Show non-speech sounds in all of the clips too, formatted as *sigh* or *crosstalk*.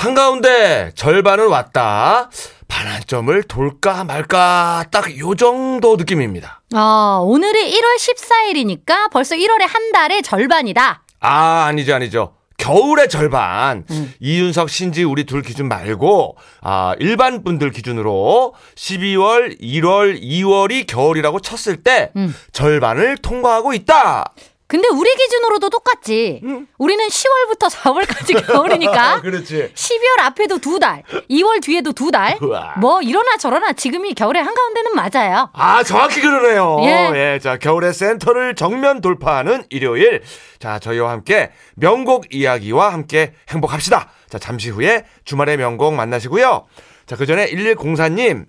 한가운데 절반은 왔다. 반환점을 돌까 말까 딱 요 정도 느낌입니다. 아, 오늘이 1월 14일이니까 벌써 1월의 한 달의 절반이다. 아, 아니죠, 아니죠. 겨울의 절반. 이윤석, 신지 우리 둘 기준 말고 아, 일반 분들 기준으로 12월, 1월, 2월이 겨울이라고 쳤을 때 음. 절반을 통과하고 있다. 근데 우리 기준으로도 똑같지. 우리는 10월부터 4월까지 *laughs* 겨울이니까 그렇지. 12월 앞에도 두 달, 2월 뒤에도 두 달. 우와. 뭐 이러나 저러나 지금이 겨울의 한가운데는 맞아요. 아, 정확히 그러네요. 예. 예. 자, 겨울의 센터를 정면 돌파하는 일요일. 자, 저희와 함께 명곡 이야기와 함께 행복합시다. 자, 잠시 후에 주말의 명곡 만나시고요. 자, 그 전에 1104님.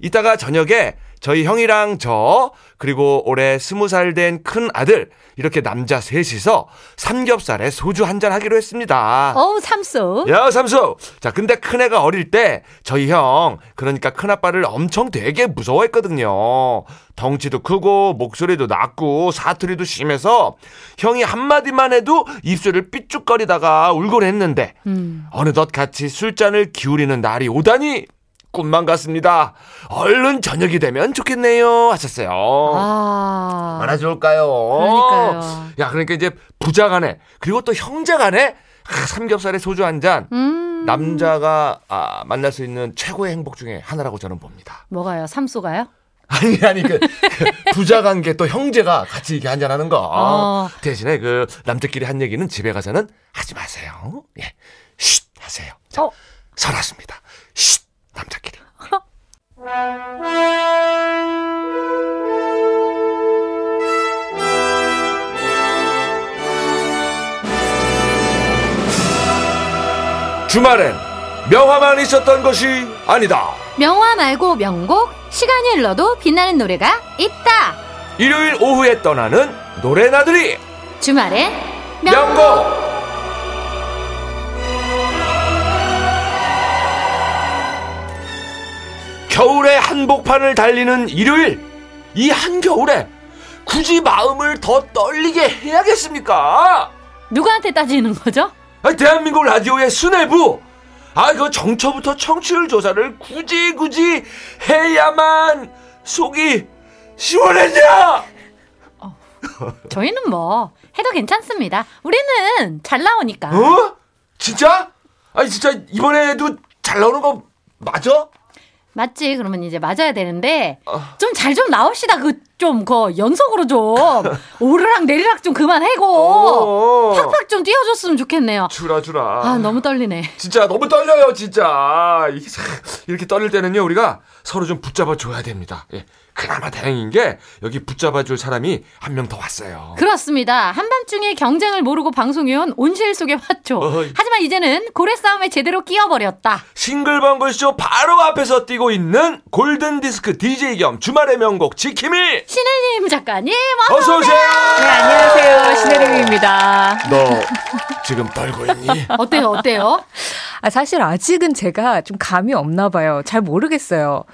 이따가 저녁에 저희 형이랑 저, 그리고 올해 스무 살 된 큰 아들, 이렇게 남자 셋이서 삼겹살에 소주 한 잔 하기로 했습니다. 어우, 삼수. 야, 삼수! 자, 근데 큰애가 어릴 때, 저희 형, 그러니까 큰아빠를 엄청 되게 무서워했거든요. 덩치도 크고, 목소리도 낮고, 사투리도 심해서, 형이 한마디만 해도 입술을 삐죽거리다가 울곤 했는데, 음. 어느덧 같이 술잔을 기울이는 날이 오다니, 꿈만 같습니다. 얼른 저녁이 되면 좋겠네요. 하셨어요. 아. 얼마나 좋을까요? 그러니까요. 야, 그러니까 이제 부자 간에, 그리고 또 형제 간에, 아, 삼겹살에 소주 한 잔, 음. 남자가 아, 만날 수 있는 최고의 행복 중에 하나라고 저는 봅니다. 뭐가요? 삼수가요? *laughs* 아니, 아니, 그, 그 부자 관계 또 형제가 같이 이렇게 한잔 하는 거. 어. 대신에 그 남자끼리 한 얘기는 집에 가서는 하지 마세요. 예. 쉿! 하세요. 자, 어. 설았습니다. 쉿! 주말엔 명화만 있었던 것이 아니다. 명화 말고 명곡, 시간이 흘러도 빛나는 노래가 있다. 일요일 오후에 떠나는 노래나들이 주말에 명곡. 명곡 겨울의 한복판을 달리는 일요일 이 한겨울에 굳이 마음을 더 떨리게 해야겠습니까? 누구한테 따지는 거죠? 아니, 대한민국 라디오의 수뇌부 아 그 정처부터 청취율 조사를 굳이 굳이 해야만 속이 시원해져 저희는 뭐 해도 괜찮습니다. 우리는 잘 나오니까. 어? 진짜? 아니 진짜 이번에도 잘 나오는 거 맞아? 맞지? 그러면 이제 맞아야 되는데 어. 좀잘좀 나옵시다. 그좀그 연속으로 좀 *laughs* 오르락 내리락 좀 그만하고 어. 팍팍 좀 뛰어줬으면 좋겠네요. 주라 주라. 아 너무 떨리네. 진짜 너무 떨려요 진짜. 참, 이렇게 떨릴 때는요 우리가 서로 좀 붙잡아 줘야 됩니다. 예. 그나마 다행인 게 여기 붙잡아 줄 사람이 한 명 더 왔어요. 그렇습니다. 한밤중에 경쟁을 모르고 방송해온 온실 속의 화초. 어이. 하지만 이제는 고래 싸움에 제대로 끼어버렸다. 싱글벙글쇼 바로 앞에서 뛰고 있는 골든디스크 DJ 겸 주말의 명곡 지킴이 신혜님 작가님 어서 오세요. 네, 안녕하세요. 신혜림입니다. 너 지금 떨고 있니? *laughs* 어때요? 어때요? 아, 사실 아직은 제가 좀 감이 없나 봐요. 잘 모르겠어요.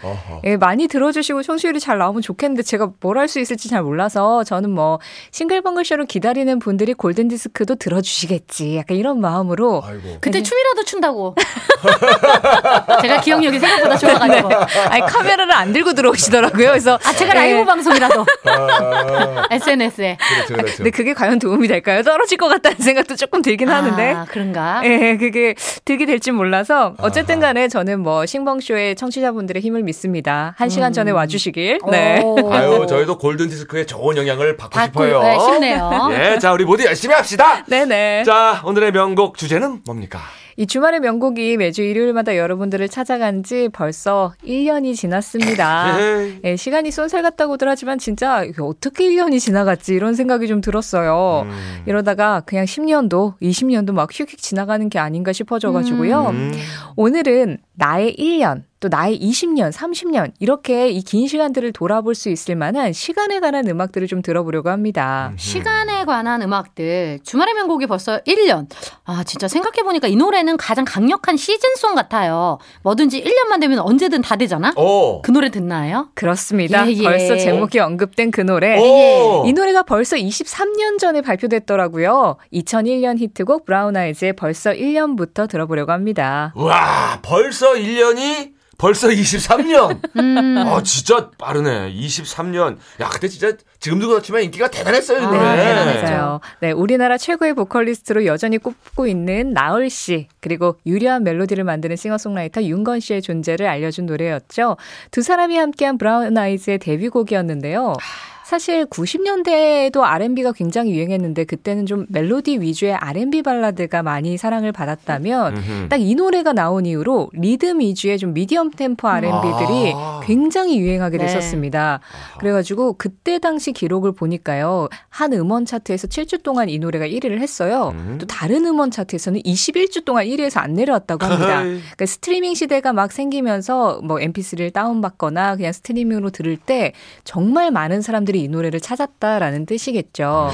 예, 많이 들어주시고 청취율이 잘 나오면 좋겠는데 제가 뭘 할 수 있을지 잘 몰라서 저는 뭐 싱글벙글 쇼를 기다리는 분들이 골든 디스크도 들어주시겠지. 약간 이런 마음으로. 아이고. 그때 춤이라도 춘다고. *laughs* 제가 기억력이 생각보다 좋아가지고. 아니, 카메라를 안 들고 들어오시더라고요. 그래서. 아, 제가 예. 라이브 방송이라도. 아, *laughs* SNS에. 그렇죠 그렇죠. 근데 그게 과연 도움이 될까요? 떨어질 것 같다는 생각도 조금 들긴 하는데. 아, 그런가? 예, 그게 득이 될지 몰라서 어쨌든 간에 저는 뭐 싱벙쇼의 청취자분들의 힘을 믿습니다. 한 시간 전에 와주시길. 네. 오. 아유 저희도 골든 디스크에 좋은 영향을 받고 받고, 싶어요. 네, 싶네요. *laughs* 예, 자 우리 모두 열심히 합시다. 네네. 자 오늘의 명곡 주제는 뭡니까? 이 주말의 명곡이 매주 일요일마다 여러분들을 찾아간 지 벌써 1년이 지났습니다. *laughs* 예, 시간이 쏜살 같다고들 하지만 진짜 어떻게 1년이 지나갔지 이런 생각이 좀 들었어요. 음. 이러다가 그냥 10년도, 20년도 막 휙휙 지나가는 게 아닌가 싶어져가지고요. 음. 오늘은 나의 1년, 또 나의 20년, 30년 이렇게 이 긴 시간들을 돌아볼 수 있을 만한 시간에 관한 음악들을 좀 들어보려고 합니다. 시간에 관한 음악들 주말의 명곡이 벌써 1년. 아 진짜 생각해 보니까 이 노래는 가장 강력한 시즌송 같아요. 뭐든지 1년만 되면 언제든 다 되잖아. 오. 그 노래 듣나요? 그렇습니다. 예, 예. 벌써 제목이 언급된 그 노래. 오. 이 노래가 벌써 23년 전에 발표됐더라고요. 2001년 히트곡 브라운 아이즈의 벌써 1년부터 들어보려고 합니다. 와, 벌써 1년이 벌써 23년. *laughs* 음. 아, 진짜 빠르네. 23년. 야, 그때 진짜 지금도 그렇지만 인기가 대단했어요, 이 아, 노래. 대단했죠. 맞아요. 네, 우리나라 최고의 보컬리스트로 여전히 꼽고 있는 나얼 씨, 그리고 유려한 멜로디를 만드는 싱어송라이터 윤건 씨의 존재를 알려준 노래였죠. 두 사람이 함께한 브라운 아이즈의 데뷔곡이었는데요. 사실 90년대에도 R&B가 굉장히 유행했는데 그때는 좀 멜로디 위주의 R&B 발라드가 많이 사랑을 받았다면. 딱 이 노래가 나온 이후로 리듬 위주의 좀 미디엄 템포 R&B들이 아. 굉장히 유행하게 네. 됐었습니다. 그래가지고 그때 당시 기록을 보니까요. 한 음원 차트에서 7주 동안 이 노래가 1위를 했어요. 음. 또 다른 음원 차트에서는 21주 동안 1위에서 안 내려왔다고 합니다. *laughs* 그러니까 스트리밍 시대가 막 생기면서 뭐 MP3를 다운받거나 그냥 스트리밍으로 들을 때 정말 많은 사람들이 이 노래를 찾았다라는 뜻이겠죠.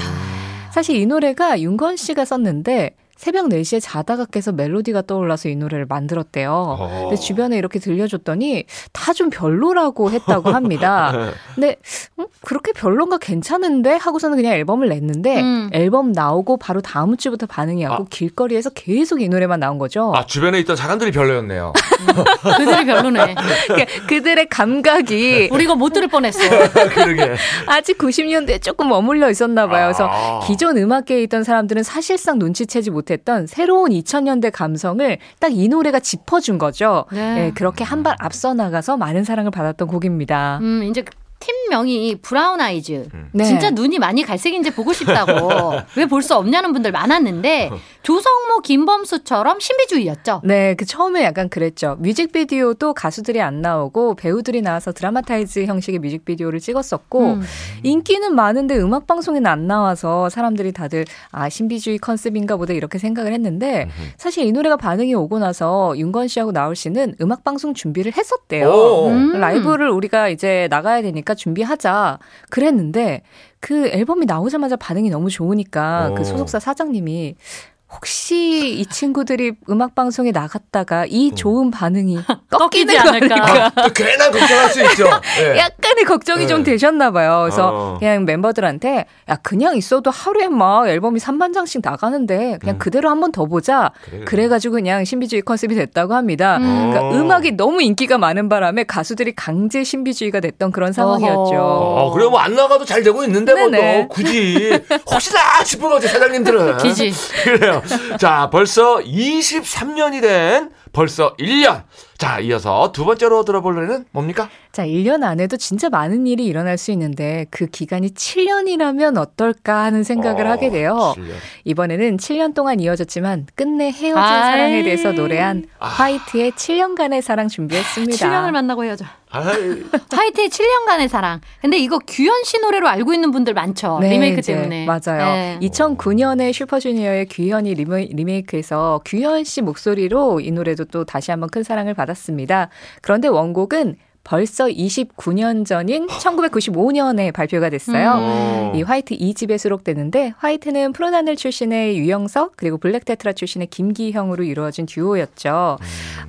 사실 이 노래가 윤건 씨가 썼는데 새벽 4시에 자다가 깨서 멜로디가 떠올라서 이 노래를 만들었대요. 어. 근데 주변에 이렇게 들려줬더니 다 좀 별로라고 했다고 합니다. *laughs* 근데 음, 그렇게 별론가 괜찮은데 하고서는 그냥 앨범을 냈는데 음. 앨범 나오고 바로 다음 주부터 반응이 왔고 아. 길거리에서 계속 이 노래만 나온 거죠. 아, 주변에 있던 사람들이 별로였네요. 그들이 별로네. *laughs* 그러니까 그들의 감각이 우리 이거 못 들을 뻔했어. *laughs* 그러게. 아직 90년대에 조금 머물러 있었나 봐요. 그래서 아. 기존 음악계에 있던 사람들은 사실상 눈치채지 못 했던 새로운 2000년대 감성을 딱 이 노래가 짚어준 거죠. 네. 예, 그렇게 한 발 앞서 나가서 많은 사랑을 받았던 곡입니다. 음, 이제 그 팀명이 브라운 아이즈. 네. 진짜 눈이 많이 갈색인지 보고 싶다고. *laughs* 왜 볼 수 없냐는 분들 많았는데 조성모, 김범수처럼 신비주의였죠. 네, 그 처음에 약간 그랬죠. 뮤직비디오도 가수들이 안 나오고 배우들이 나와서 dramatize 형식의 뮤직비디오를 찍었었고 음. 인기는 많은데 음악 방송에는 안 나와서 사람들이 다들 아 신비주의 컨셉인가 보다 이렇게 생각을 했는데 사실 이 노래가 반응이 오고 나서 윤건 씨하고 나올 씨는 음악 방송 준비를 했었대요. 오. 음. 라이브를 우리가 이제 나가야 되니까 준비 하자 그랬는데 그 앨범이 나오자마자 반응이 너무 좋으니까 오. 그 소속사 사장님이 혹시 이 친구들이 음악 방송에 나갔다가 이 좋은 반응이 *laughs* 꺾이는 꺾이지 거 않을까. *laughs* 아닐까? 또 괜한 걱정할 수 있죠. 예. 약간의 걱정이 네. 좀 되셨나 봐요. 그래서 어. 그냥 멤버들한테 야 그냥 있어도 하루에 막 앨범이 3만 장씩 나가는데 그냥 음. 그대로 한 번 더 보자. 그래, 그래. 그래가지고 그냥 신비주의 컨셉이 됐다고 합니다. 음. 그러니까 어. 음악이 너무 인기가 많은 바람에 가수들이 강제 신비주의가 됐던 그런 상황이었죠. 어, 그래 뭐안 나가도 잘 되고 있는데. 뭐또 굳이 *laughs* 혹시나 싶은 거지 사장님들은. 기지. 그래요. *laughs* 자, 벌써 23년이 된 벌써 1년. 자, 이어서 두 번째로 들어볼 노래는 뭡니까? 자, 1년 안에도 진짜 많은 일이 일어날 수 있는데 그 기간이 7년이라면 어떨까 하는 생각을 어, 하게 돼요. 7년. 이번에는 7년 동안 이어졌지만 끝내 헤어진 아이. 사랑에 대해서 노래한 아. 화이트의 7년간의 사랑 준비했습니다. 7년을 만나고 헤어져. 화이트의 7년간의 사랑. 근데 이거 규현 씨 노래로 알고 있는 분들 많죠. 네, 리메이크 이제 때문에. 맞아요. 네. 2009년에 슈퍼주니어의 규현이 리메, 리메이크해서 규현 씨 목소리로 이 노래도 또 다시 한번 큰 사랑을 받았습니다. 그런데 원곡은 벌써 29년 전인 1995년에 발표가 됐어요. 어. 이 화이트 2집에 수록되는데 화이트는 푸른하늘 출신의 유영석 그리고 블랙테트라 출신의 김기형으로 이루어진 듀오였죠.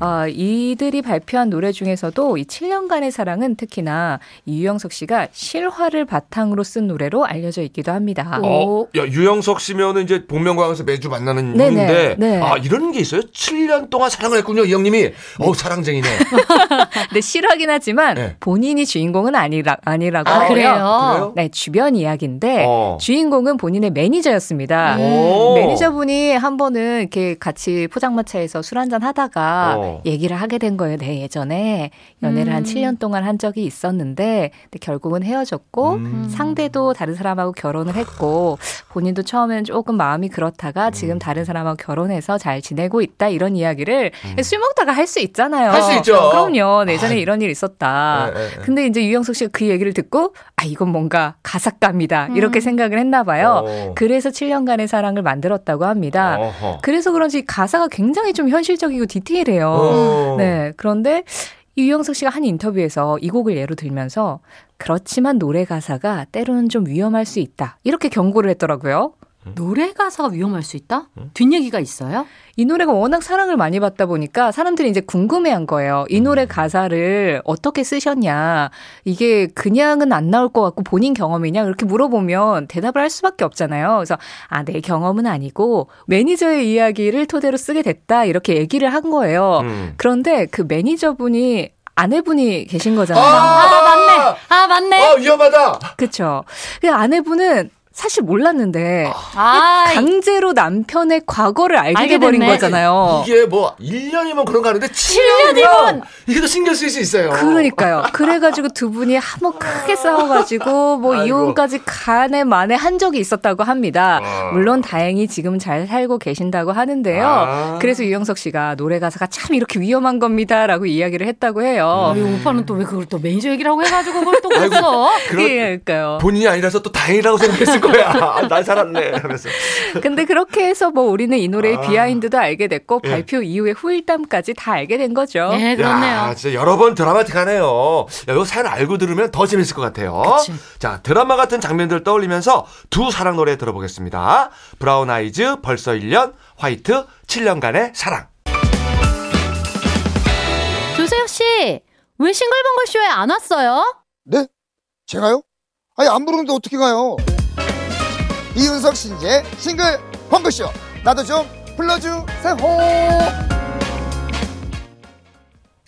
어, 이들이 발표한 노래 중에서도 이 7년간의 사랑은 특히나 이 유영석 씨가 실화를 바탕으로 쓴 노래로 알려져 있기도 합니다. 어, 야, 유영석 씨면은 이제 복면가왕에서 매주 만나는 네네, 분인데, 네. 아, 이런 게 있어요? 7년 동안 사랑을 했군요, 이 형님이. 어우, 사랑쟁이네. *laughs* 근데 실화긴 하지 만 네. 본인이 주인공은 아니라, 아니라고 아. 그래요? 그래요? 네, 주변 이야기인데 어. 주인공은 본인의 매니저였습니다. 오. 매니저분이 한 번은 이렇게 같이 포장마차에서 술 한잔 하다가 어. 얘기를 하게 된 거예요. 네, 예전에 연애를 한 음. 7년 동안 한 적이 있었는데 근데 결국은 헤어졌고 음. 상대도 다른 사람하고 결혼을 했고 본인도 처음에는 조금 마음이 그렇다가 지금 다른 사람하고 결혼해서 잘 지내고 있다 이런 이야기를 술 먹다가 할 수 있잖아요. 음. 할수 있죠. 그럼요. 예전에 이런 일 있었 다. 네, 네, 네. 근데 이제 유영석 씨가 그 얘기를 듣고 아 이건 뭔가 가삭감이다 이렇게 음. 생각을 했나 봐요. 어. 그래서 7년간의 사랑을 만들었다고 합니다. 어허. 그래서 그런지 가사가 굉장히 좀 현실적이고 디테일해요. 어. 네. 그런데 유영석 씨가 한 인터뷰에서 이 곡을 예로 들면서 그렇지만 노래 가사가 때로는 좀 위험할 수 있다. 이렇게 경고를 했더라고요. 노래 가사가 위험할 수 있다? 뒷얘기가 있어요? 이 노래가 워낙 사랑을 많이 받다 보니까 사람들이 이제 궁금해한 거예요. 이 노래 가사를 어떻게 쓰셨냐. 이게 그냥은 안 나올 것 같고 본인 경험이냐. 이렇게 물어보면 대답을 할 수밖에 없잖아요. 그래서 아, 내 경험은 아니고 매니저의 이야기를 토대로 쓰게 됐다. 이렇게 얘기를 한 거예요. 음. 그런데 그 매니저분이 아내분이 계신 거잖아요. 아, 맞네. 아, 맞네. 아, 위험하다. 그쵸. 그 아내분은 사실 몰랐는데 아, 강제로 남편의 과거를 알게 알게 돼버린 됐네. 거잖아요. 이게 뭐 1년이면 그런 거 하는데 7년이면 7년이면 이게 더 신경 쓸 수 있어요. 그러니까요. 그래가지고 두 분이 한번 크게 싸워가지고 뭐 아이고. 이혼까지 간에 만에 한 적이 있었다고 합니다. 아. 물론 다행히 지금 잘 살고 계신다고 하는데요. 아. 그래서 유영석 씨가 노래 가사가 참 이렇게 위험한 겁니다라고 이야기를 했다고 해요. 아유, 오빠는 또 왜 그걸 또 매니저 얘기라고 해가지고 그걸 또 그랬어? 예, 그러니까요. 본인이 아니라서 또 다행이라고 생각했을 거야. 아, 날 살았네. 하면서. 근데 그렇게 해서 뭐 우리는 이 노래의 아. behind도 알게 됐고 예. 발표 이후의 후일담까지 다 알게 된 거죠. 네, 그렇네요. 야, 진짜 여러 번 드라마틱하네요. 야, 이거 사연 알고 들으면 더 재밌을 것 같아요. 그치. 자, 드라마 같은 장면들 떠올리면서 두 사랑 노래 들어보겠습니다. 브라운 아이즈 벌써 1년, 화이트 7년간의 사랑. 조세혁 씨, 왜 싱글벙글 쇼에 안 왔어요? 네? 제가요? 아니 안 부르는데 어떻게 가요? 이윤석 신재 싱글 펑크쇼 나도 좀 불러주세요.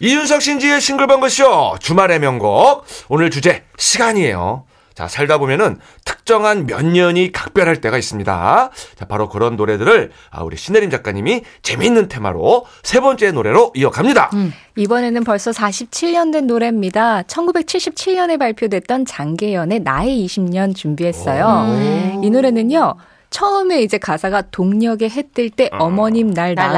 이윤석 신지의 싱글벙글쇼 주말의 명곡 오늘 주제 시간이에요. 자 살다 보면은 특정한 몇 년이 각별할 때가 있습니다. 자 바로 그런 노래들을 아, 우리 신혜림 작가님이 재미있는 테마로 세 번째 노래로 이어갑니다. 이번에는 벌써 47년 된 노래입니다. 1977년에 발표됐던 장계연의 나의 20년 준비했어요. 이 노래는요. 처음에 이제 가사가 동력에 해 뜰 때 어 머님 날 날.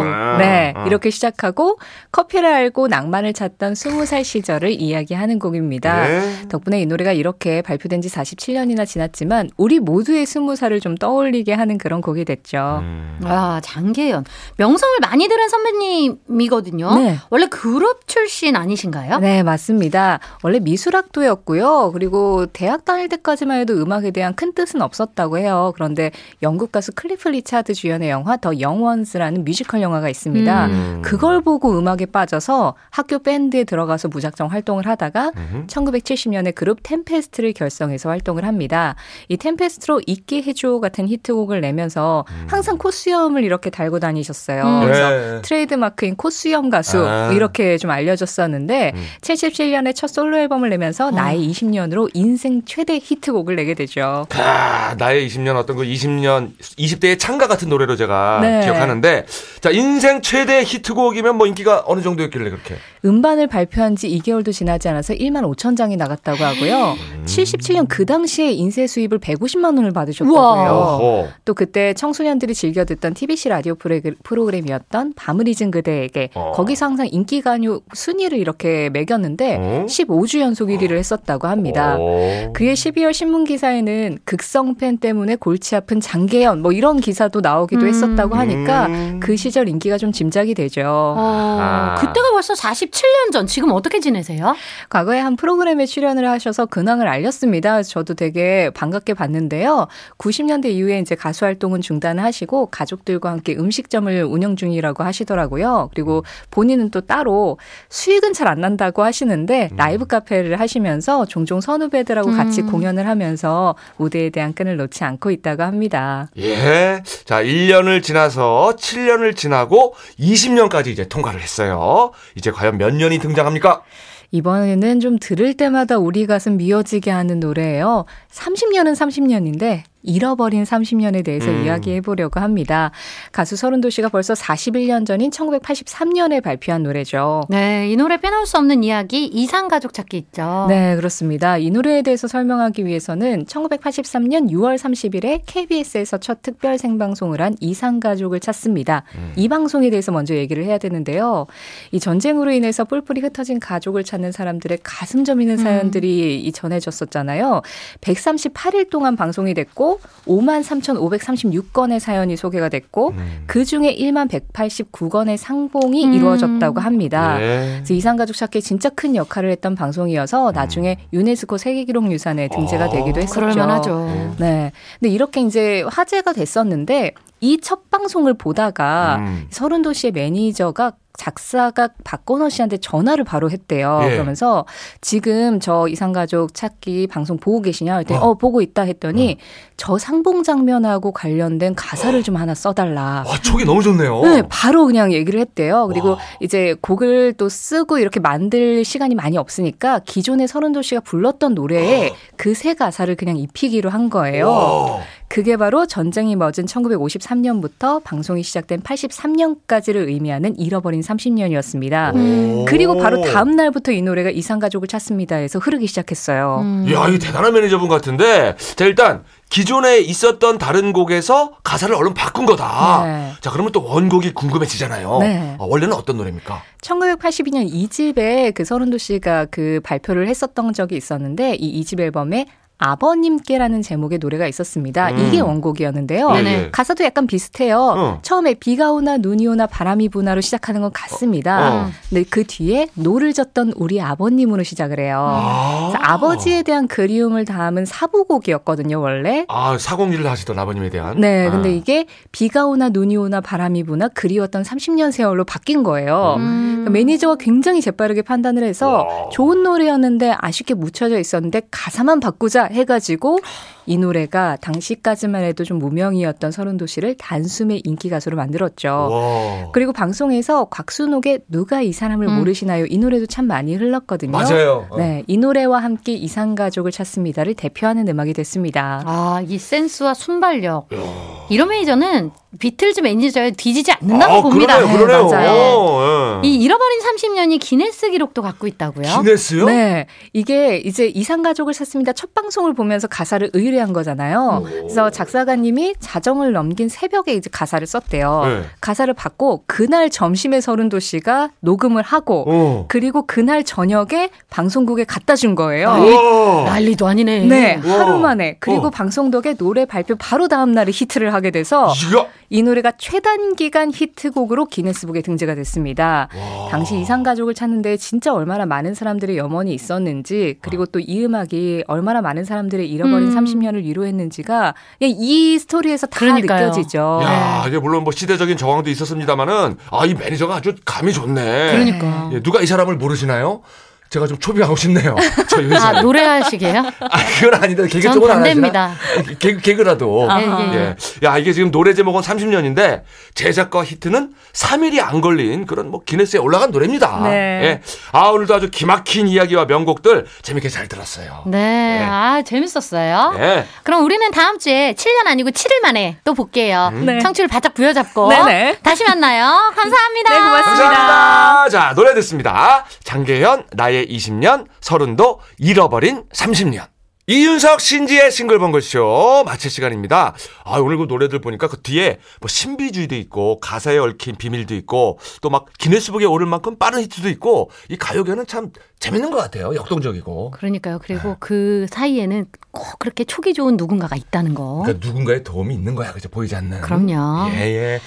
이후 아, 네 아. 이렇게 시작하고 커피를 알고 낭만을 찾던 20살 시절을 이야기하는 곡입니다. 네. 덕분에 이 노래가 이렇게 발표된 지 47년이나 지났지만 우리 모두의 20살을 좀 떠올리게 하는 그런 곡이 됐죠. 음. 아, 장계연. 명성을 많이 들은 선배님이거든요. 네. 원래 그룹 출신 아니신가요? 네, 맞습니다. 원래 미술학도였고요. 그리고 대학 다닐 때까지만 해도 음악에 대한 큰 뜻은 없었다고 해요. 그런데 영국 가수 클리프 리차드 주연의 영화 The Young Ones라는 뮤지컬 영화가 있습니다. 음. 그걸 보고 음악에 빠져서 학교 밴드에 들어가서 무작정 활동을 하다가 음흠. 1970년에 그룹 템페스트를 결성해서 활동을 합니다. 이 템페스트로 잊게 해줘 같은 히트곡을 내면서 항상 콧수염을 이렇게 달고 다니셨어요. 음. 그래서 네. 트레이드 마크인 콧수염 가수 아. 이렇게 좀 알려졌었는데 음. 77년에 첫 솔로 앨범을 내면서 나의 20년으로 인생 최대 히트곡을 내게 되죠. 아, 나의 20년 어떤 그 20년 20대의 찬가 같은 노래로 제가 네. 기억하는데 자 인생 최대 히트곡이면 뭐 인기가 어느 정도였길래 그렇게 음반을 발표한 지 2개월도 지나지 않아서 1만 5천 장이 나갔다고 하고요. 77년 그 당시에 인쇄 수입을 150만 원을 받으셨다고 우와. 해요. 어허. 또 그때 청소년들이 즐겨 듣던 TBC 라디오 프로그- 프로그램이었던 밤을 잊은 그대에게 어. 거기서 항상 인기 간요 순위를 이렇게 매겼는데 어? 15주 연속 1위를 했었다고 합니다. 오. 그해 12월 신문 기사에는 극성 팬 때문에 골치 아픈 장계연 뭐 이런 기사도 나오기도 음. 했었다고 하니까 음. 그 시절 인기가 좀 짐작이 되죠. 어, 아. 그때가 벌써 47년 전. 지금 어떻게 지내세요? 과거에 한 프로그램에 출연을 하셔서 근황을 알렸습니다. 저도 되게 반갑게 봤는데요. 90년대 이후에 이제 가수 활동은 중단을 하시고 가족들과 함께 음식점을 운영 중이라고 하시더라고요. 그리고 본인은 또 따로 수익은 잘 안 난다고 하시는데 라이브 카페를 하시면서 종종 선후배들하고 같이 음. 공연을 하면서 무대에 대한 끈을 놓지 않고 있다 고 합니다. 예. 자, 1년을 지나서 7년을 지나고 20년까지 이제 통과를 했어요. 이제 과연 몇 년이 등장합니까? 이번에는 좀 들을 때마다 우리 가슴 미어지게 하는 노래예요. 30년은 30년인데 잃어버린 30년에 대해서 음. 이야기해 보려고 합니다. 가수 서른도 씨가 벌써 41년 전인 1983년에 발표한 노래죠. 네, 이 노래 빼놓을 수 없는 이야기 이상 가족 찾기 있죠. 네, 그렇습니다. 이 노래에 대해서 설명하기 위해서는 1983년 6월 30일에 KBS에서 첫 특별 생방송을 한 이상 가족을 찾습니다. 이 방송에 대해서 먼저 얘기를 해야 되는데요. 이 전쟁으로 인해서 뿔뿔이 흩어진 가족을 찾는 사람들의 가슴 저미는 사연들이 이 전해졌었잖아요. 138일 동안 방송이 됐고 기준으로 5만 3,536건의 사연이 소개가 됐고 음. 그 중에 1만 189건의 상봉이 음. 이루어졌다고 합니다. 예. 그래서 이산가족 찾기에 진짜 큰 역할을 했던 방송이어서 나중에 유네스코 세계기록 유산에 등재가 아, 되기도 했었죠. 그럴만하죠. 네. 근데 이렇게 이제 화제가 됐었는데 이 첫 방송을 보다가 음. 설운도 씨의 매니저가 작사가 박건호 씨한테 전화를 바로 했대요. 예. 그러면서 지금 저 이산가족 찾기 방송 보고 계시냐? 했더니 어. 어, 보고 있다 했더니 저 상봉 장면하고 관련된 가사를 좀 하나 써달라. 와, 촉이 너무 좋네요. 네, 바로 그냥 얘기를 했대요. 그리고 와. 이제 곡을 또 쓰고 이렇게 만들 시간이 많이 없으니까 기존에 설운도 씨가 불렀던 노래에 그 새 가사를 그냥 입히기로 한 거예요. 와. 그게 바로 전쟁이 멎은 1953년부터 방송이 시작된 83년까지를 의미하는 잃어버린 30년이었습니다. 오. 그리고 바로 다음 날부터 이 노래가 이산가족을 찾습니다에서 흐르기 시작했어요. 음. 야, 이거 대단한 매니저분 같은데. 자, 일단 기존에 있었던 다른 곡에서 가사를 얼른 바꾼 거다. 네. 자, 그러면 또 원곡이 궁금해지잖아요. 네. 어, 원래는 어떤 노래입니까? 1982년 2집에 그 설운도 씨가 그 발표를 했었던 적이 있었는데 이 2집 앨범에 아버님께라는 제목의 노래가 있었습니다. 음. 이게 원곡이었는데요. 예, 네네. 예. 가사도 약간 비슷해요. 어. 처음에 비가 오나 눈이 오나 바람이 부나로 시작하는 건 같습니다. 어. 근데 그 뒤에 노를 젓던 우리 아버님으로 시작을 해요. 아. 아버지에 대한 그리움을 담은 사부곡이었거든요, 원래. 아, 사공 일을 하시던 아버님에 대한. 네, 아. 근데 이게 비가 오나 눈이 오나 바람이 부나 그리웠던 30년 세월로 바뀐 거예요. 음. 그러니까 매니저가 굉장히 재빠르게 판단을 해서 와. 좋은 노래였는데 아쉽게 묻혀져 있었는데 가사만 바꾸자 해가지고 이 노래가 당시까지만 해도 좀 무명이었던 서른도 씨를 단숨에 인기 가수로 만들었죠. 와. 그리고 방송에서 곽순옥의 누가 이 사람을 음. 모르시나요? 이 노래도 참 많이 흘렀거든요. 맞아요. 어. 네, 이 노래와 함께 이상 가족을 찾습니다를 대표하는 음악이 됐습니다. 아, 이 센스와 순발력. 이런 매니저는 비틀즈 매니저에 뒤지지 않는다고 아, 봅니다. 그러네요, 그러네요. 맞아요. 어, 예. 이 잃어버린 30년이 기네스 기록도 갖고 있다고요? 기네스요? 네, 이게 이제 이산가족을 찾습니다. 첫 방송을 보면서 가사를 의뢰 한 거잖아요. 그래서 작사가님이 자정을 넘긴 새벽에 이제 가사를 썼대요. 네. 가사를 받고 그날 점심에 설운도 씨가 녹음을 하고 어. 그리고 그날 저녁에 방송국에 갖다 준 거예요. 난리도 아니네. 네, 우와. 하루 만에. 그리고 어. 방송 덕에 노래 발표 바로 다음 날에 히트를 하게 돼서 이거. 이 노래가 최단 기간 히트곡으로 기네스북에 등재가 됐습니다. 와. 당시 이산가족을 찾는데 진짜 얼마나 많은 사람들의 염원이 있었는지 그리고 또 이 음악이 얼마나 많은 사람들의 잃어버린 음. 30년 을 위로했는지가 그냥 이 스토리에서 다 그러니까요. 느껴지죠. 야, 이게 물론 뭐 시대적인 정황도 있었습니다만은 아, 이 매니저가 아주 감이 좋네. 그러니까. 예, 누가 이 사람을 모르시나요? 제가 좀 초빙하고 싶네요. *laughs* 저 요새. 아, 노래하시게요? 아, 그건 아닌데 개그 전 쪽은 안. 하시나? 개그 개그라도. 아. 예, 예, 예. 예. 야, 이게 지금 노래 제목은 30년인데 제작과 히트는 3일이 안 걸린 그런 뭐 기네스에 올라간 노래입니다. 네. 예. 아, 오늘도 아주 기막힌 이야기와 명곡들 재밌게 잘 들었어요. 네. 네. 아, 재밌었어요. 예. 그럼 우리는 다음 주에 7년 아니고 7일 만에 또 볼게요. 네. 청취를 바짝 부여잡고 네네. 다시 만나요. 감사합니다. 네, 고맙습니다. 감사합니다. 자, 노래 듣습니다. 장계현, 나의 20년, 서른도, 잃어버린 30년. 이윤석 신지의 싱글벙글쇼 마칠 시간입니다. 아, 오늘 그 노래들 보니까 그 뒤에 뭐 신비주의도 있고 가사에 얽힌 비밀도 있고 또 막 기네스북에 오를 만큼 빠른 히트도 있고 이 가요계는 참 재밌는 것 같아요. 역동적이고. 그러니까요. 그리고 그 사이에는 꼭 그렇게 촉이 좋은 누군가가 있다는 거. 그러니까 누군가의 도움이 있는 거야. 그죠? 보이지 않는. 그럼요. 예, 예.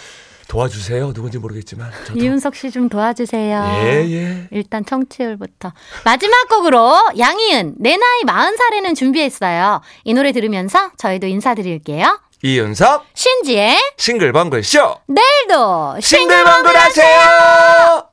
도와주세요. 누군지 모르겠지만. 저도. 이윤석 씨 좀 도와주세요. 예, 예. 일단 청취율부터. 마지막 곡으로 양희은 내 나이 40살에는 준비했어요. 이 노래 들으면서 저희도 인사드릴게요. 이윤석 신지의 싱글벙글쇼 내일도 싱글벙글 하세요!